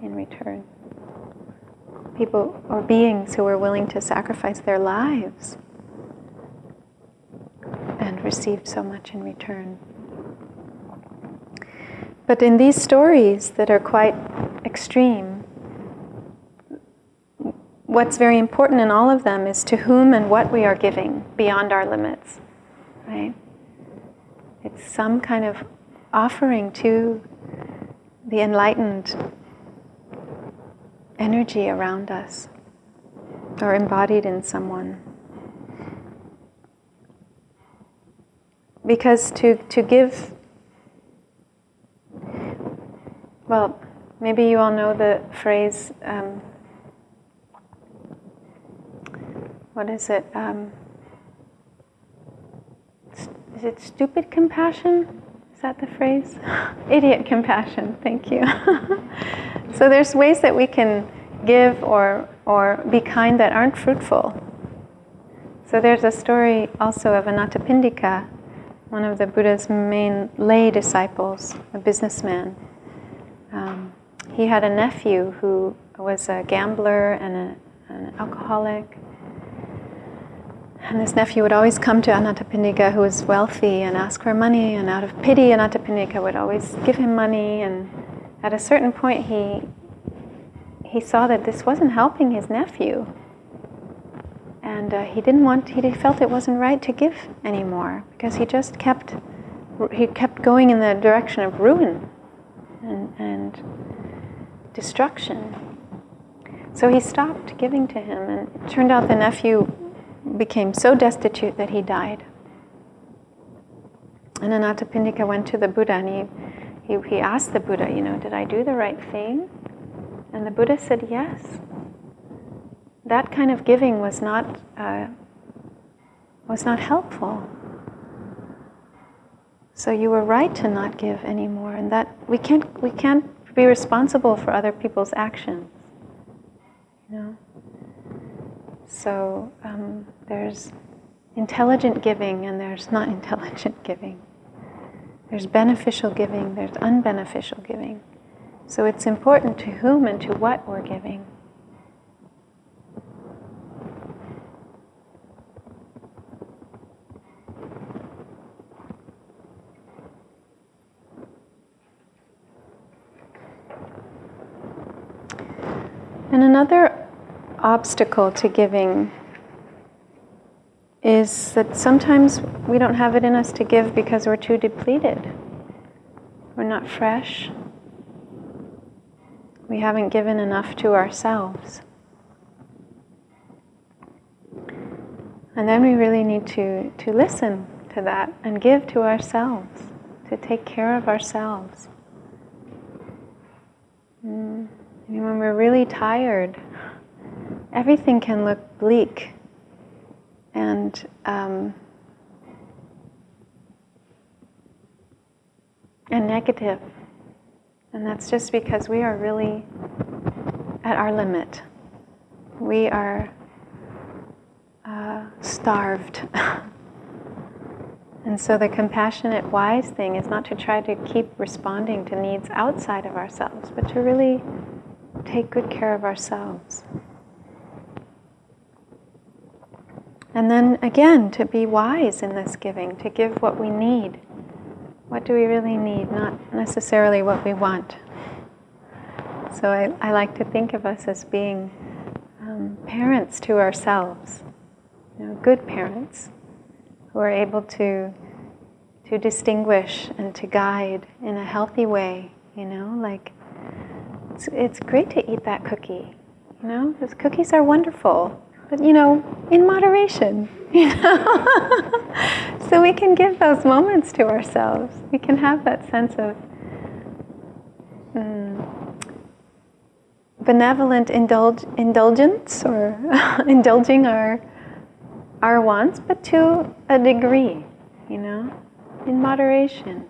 in return. People or beings who were willing to sacrifice their lives and received so much in return. But in these stories that are quite extreme, what's very important in all of them is to whom and what we are giving beyond our limits, right? It's some kind of offering to the enlightened energy around us or embodied in someone. Because to, to give, well, maybe you all know the phrase, um, what is it? Um, is it stupid compassion? Is that the phrase? Idiot compassion, thank you. so there's ways that we can give or, or be kind that aren't fruitful. So there's a story also of Anathapindika, one of the Buddha's main lay disciples, a businessman. Um, he had a nephew who was a gambler and a, an alcoholic and this nephew would always come to Anathapindika, who was wealthy, and ask for money. And out of pity, Anathapindika would always give him money. And at a certain point, he he saw that this wasn't helping his nephew, and uh, he didn't want. He felt it wasn't right to give anymore because he just kept he kept going in the direction of ruin and, and destruction. So he stopped giving to him, and it turned out the nephew became so destitute that he died. And Anathapindika went to the Buddha and he, he, he asked the Buddha, you know, did I do the right thing? And the Buddha said, yes. That kind of giving was not, uh, was not helpful. So you were right to not give anymore, and that we can't, we can't be responsible for other people's actions. You know? So um, there's intelligent giving and there's not intelligent giving. There's beneficial giving, there's unbeneficial giving. So it's important to whom and to what we're giving. And another obstacle to giving is that sometimes we don't have it in us to give because we're too depleted. We're not fresh. We haven't given enough to ourselves. And then we really need to, to listen to that and give to ourselves, to take care of ourselves. Mm. when we're really tired, everything can look bleak and um, and negative. And that's just because we are really at our limit. We are uh, starved. and so the compassionate, wise thing is not to try to keep responding to needs outside of ourselves, but to really take good care of ourselves. And then again, to be wise in this giving, to give what we need. What do we really need, not necessarily what we want. So I, I like to think of us as being um, parents to ourselves, you know, good parents who are able to, to distinguish and to guide in a healthy way, you know, like it's, it's great to eat that cookie, you know, those cookies are wonderful but you know, in moderation. You know? so we can give those moments to ourselves. We can have that sense of mm, benevolent indulge, indulgence or indulging our our wants, but to a degree, you know, in moderation.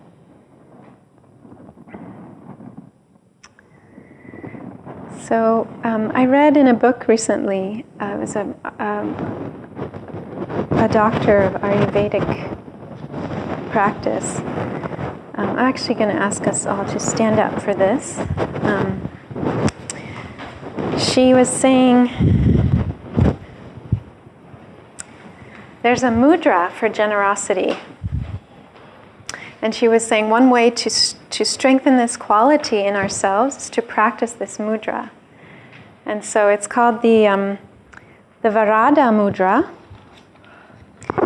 So um, I read in a book recently. Uh, it was a um, a doctor of Ayurvedic practice. Um, I'm actually going to ask us all to stand up for this. Um, she was saying there's a mudra for generosity. And she was saying one way to, to strengthen this quality in ourselves is to practice this mudra. And so it's called the, um, the Varada mudra.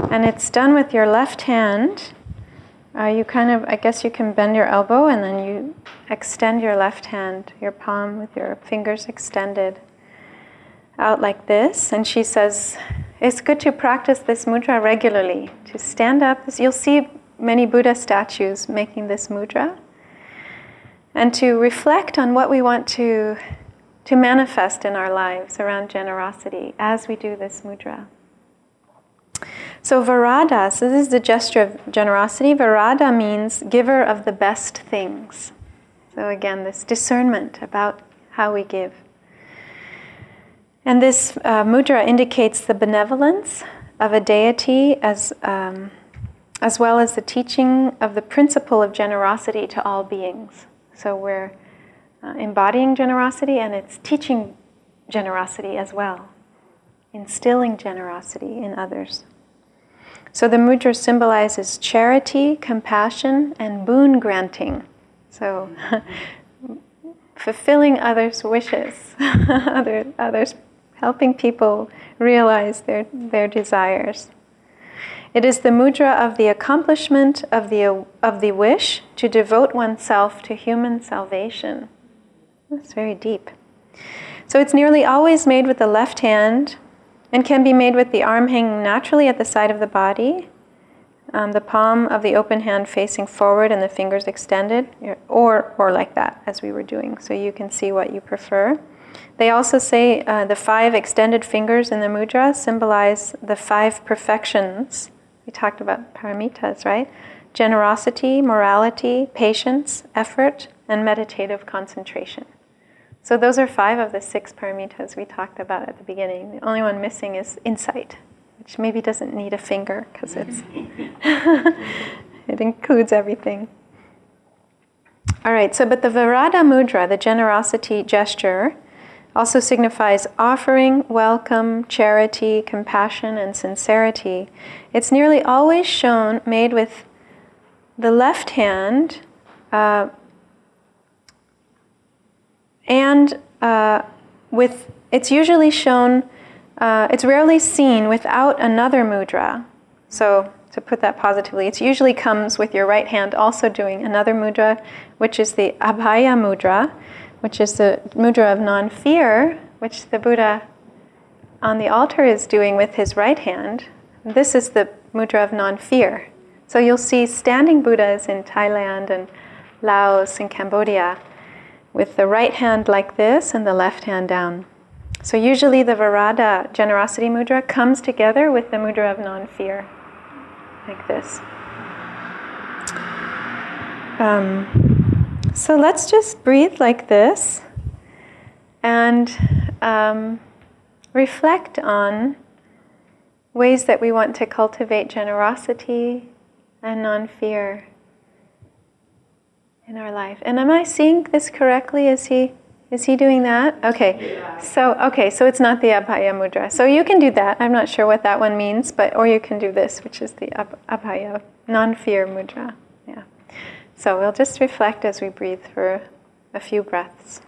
And it's done with your left hand. Uh, you kind of, I guess you can bend your elbow and then you extend your left hand, your palm with your fingers extended out like this. And she says, it's good to practice this mudra regularly, to stand up. You'll see many Buddha statues making this mudra. And to reflect on what we want to, to manifest in our lives around generosity as we do this mudra. So, Varada, so this is the gesture of generosity. Varada means giver of the best things. So, again, this discernment about how we give. And this uh, mudra indicates the benevolence of a deity as, um, as well as the teaching of the principle of generosity to all beings. So, we're uh, embodying generosity and it's teaching generosity as well, instilling generosity in others. So the mudra symbolizes charity, compassion, and boon granting. So fulfilling others' wishes, other, others, helping people realize their, their desires. It is the mudra of the accomplishment of the, of the wish to devote oneself to human salvation. That's very deep. So it's nearly always made with the left hand and can be made with the arm hanging naturally at the side of the body, um, the palm of the open hand facing forward and the fingers extended, or, or like that, as we were doing. So you can see what you prefer. They also say uh, the five extended fingers in the mudra symbolize the five perfections. We talked about paramitas, right? Generosity, morality, patience, effort, and meditative concentration. So those are five of the six paramitas we talked about at the beginning. The only one missing is insight, which maybe doesn't need a finger because it's it includes everything. All right, so but the Varada mudra, the generosity gesture, also signifies offering, welcome, charity, compassion, and sincerity. It's nearly always shown made with the left hand uh, and uh, with it's usually shown. Uh, it's rarely seen without another mudra. So to put that positively, it usually comes with your right hand also doing another mudra, which is the Abhaya mudra, which is the mudra of non-fear, which the Buddha on the altar is doing with his right hand. This is the mudra of non-fear. So you'll see standing Buddhas in Thailand and Laos and Cambodia with the right hand like this and the left hand down. So usually the Varada generosity mudra comes together with the mudra of non-fear, like this. Um, so let's just breathe like this and um, reflect on ways that we want to cultivate generosity and non-fear in our life. And am I seeing this correctly? Is he is he doing that? Okay. So okay, so it's not the Abhaya mudra. So you can do that. I'm not sure what that one means, but or you can do this, which is the Abhaya non-fear mudra. So we'll just reflect as we breathe for a few breaths.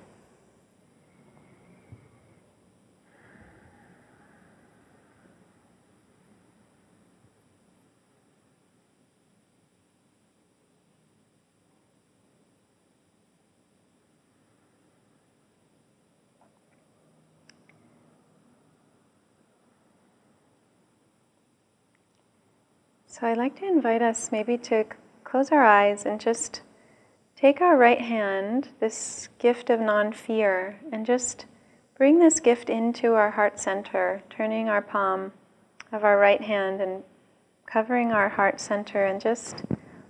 So I'd like to invite us maybe to close our eyes and just take our right hand, this gift of non fear, and just bring this gift into our heart center, turning our palm of our right hand and covering our heart center and just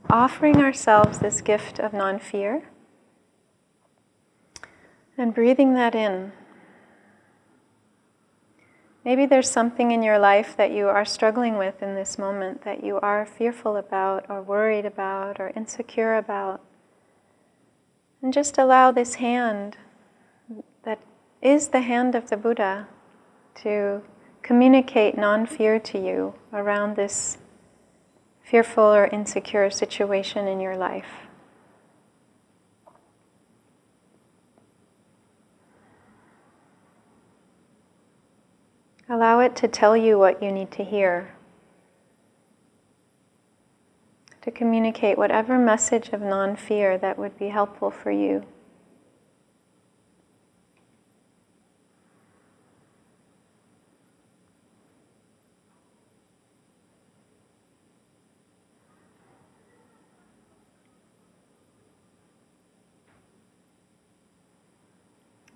offering ourselves this gift of non fear and breathing that in. Maybe there's something in your life that you are struggling with in this moment that you are fearful about, or worried about, or insecure about. And just allow this hand that is the hand of the Buddha to communicate non fear to you around this fearful or insecure situation in your life. Allow it to tell you what you need to hear, to communicate whatever message of non fear that would be helpful for you.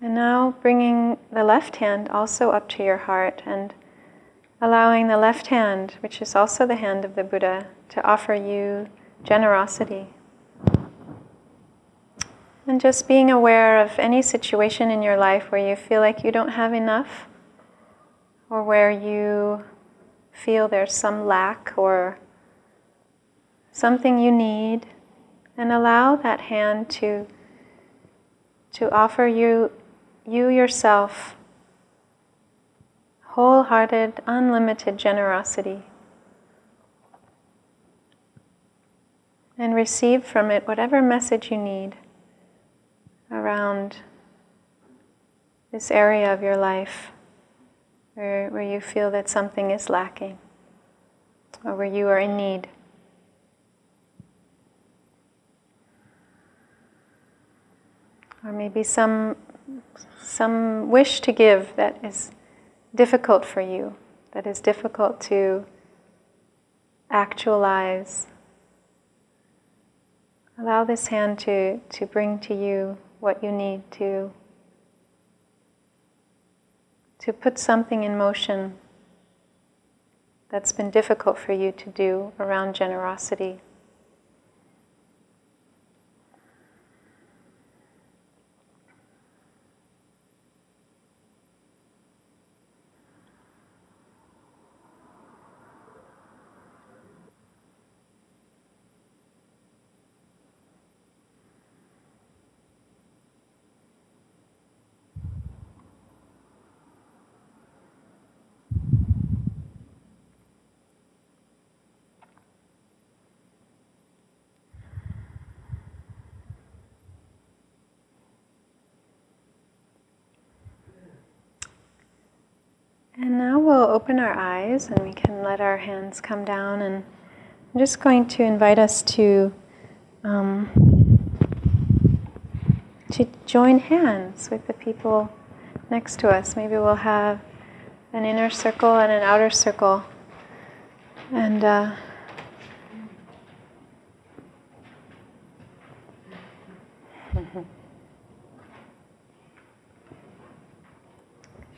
And now bringing the left hand also up to your heart and allowing the left hand, which is also the hand of the Buddha, to offer you generosity. And just being aware of any situation in your life where you feel like you don't have enough, or where you feel there's some lack or something you need, and allow that hand to, to offer you you yourself wholehearted, unlimited generosity. And receive from it whatever message you need around this area of your life where, where you feel that something is lacking or where you are in need. Or maybe some some wish to give that is difficult for you, that is difficult to actualize. Allow this hand to, to bring to you what you need to, to put something in motion that's been difficult for you to do around generosity. And now we'll open our eyes and we can let our hands come down. And I'm just going to invite us to um, to join hands with the people next to us. Maybe we'll have an inner circle and an outer circle. And uh,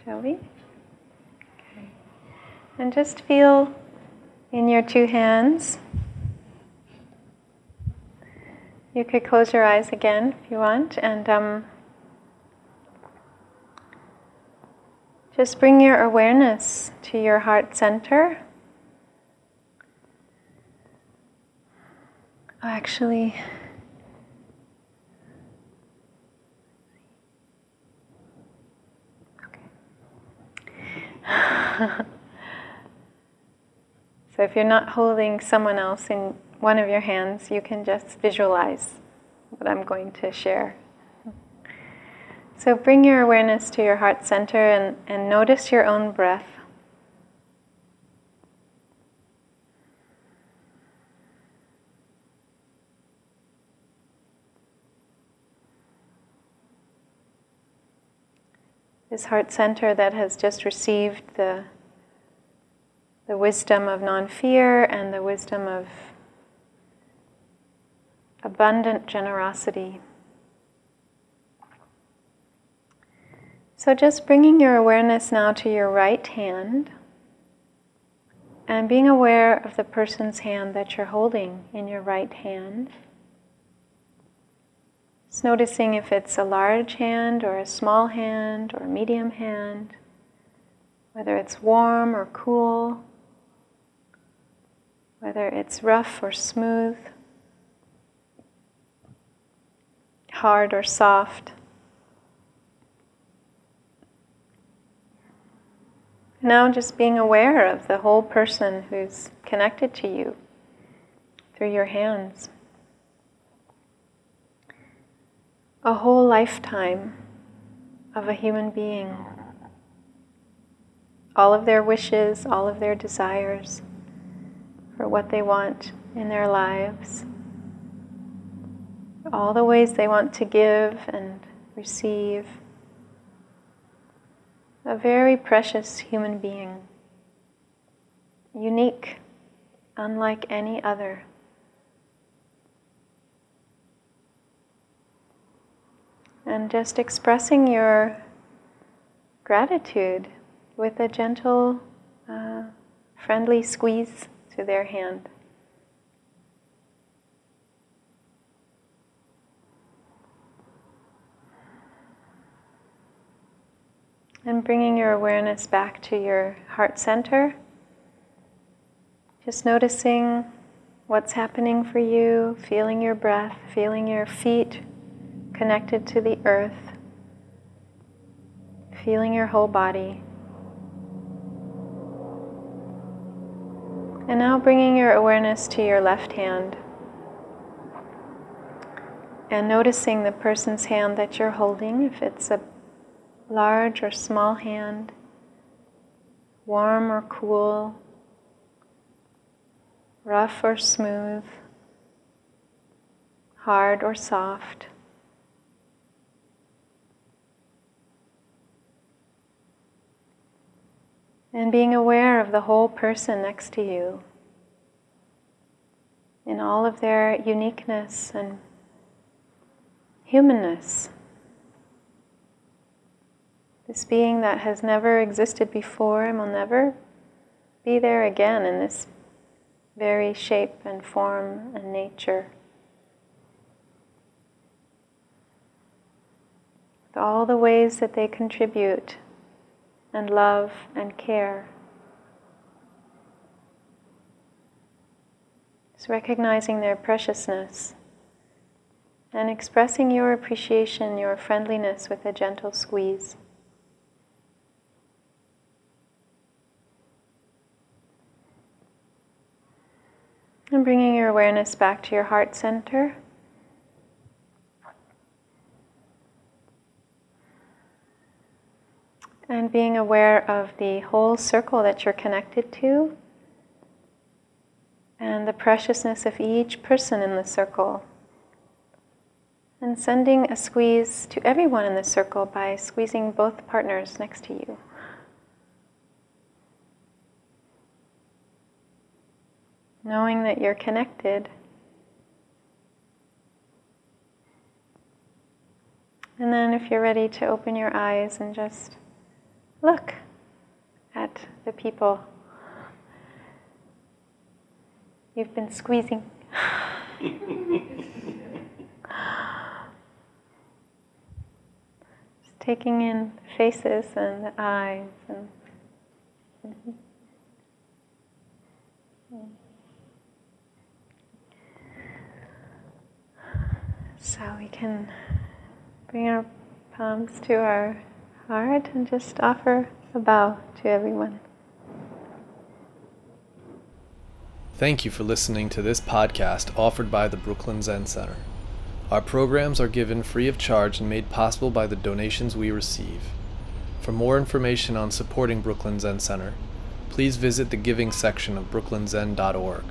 shall we? And just feel in your two hands. You could close your eyes again if you want, and um, just bring your awareness to your heart center. Actually, okay. So if you're not holding someone else in one of your hands, you can just visualize what I'm going to share. So bring your awareness to your heart center and, and notice your own breath. This heart center that has just received the the wisdom of non fear and the wisdom of abundant generosity. So, just bringing your awareness now to your right hand and being aware of the person's hand that you're holding in your right hand. Just noticing if it's a large hand or a small hand or a medium hand, whether it's warm or cool, whether it's rough or smooth, hard or soft. Now, just being aware of the whole person who's connected to you through your hands. A whole lifetime of a human being. All of their wishes, all of their desires for what they want in their lives, all the ways they want to give and receive. A very precious human being, unique, unlike any other. And just expressing your gratitude with a gentle, uh, friendly squeeze to their hand. And bringing your awareness back to your heart center. Just noticing what's happening for you, feeling your breath, feeling your feet connected to the earth, feeling your whole body. And now bringing your awareness to your left hand and noticing the person's hand that you're holding, if it's a large or small hand, warm or cool, rough or smooth, hard or soft. And being aware of the whole person next to you in all of their uniqueness and humanness. This being that has never existed before and will never be there again in this very shape and form and nature. With all the ways that they contribute and love and care. Just recognizing their preciousness and expressing your appreciation, your friendliness with a gentle squeeze. And bringing your awareness back to your heart center. And being aware of the whole circle that you're connected to and the preciousness of each person in the circle. And sending a squeeze to everyone in the circle by squeezing both partners next to you. knowing that you're connected. And then, if you're ready to open your eyes and just look at the people you've been squeezing. just taking in faces and eyes and. So we can bring our palms to our heart and just offer a bow to everyone. Thank you for listening to this podcast offered by the Brooklyn Zen Center. Our programs are given free of charge and made possible by the donations we receive. For more information on supporting Brooklyn Zen Center, please visit the giving section of brooklynzen.org.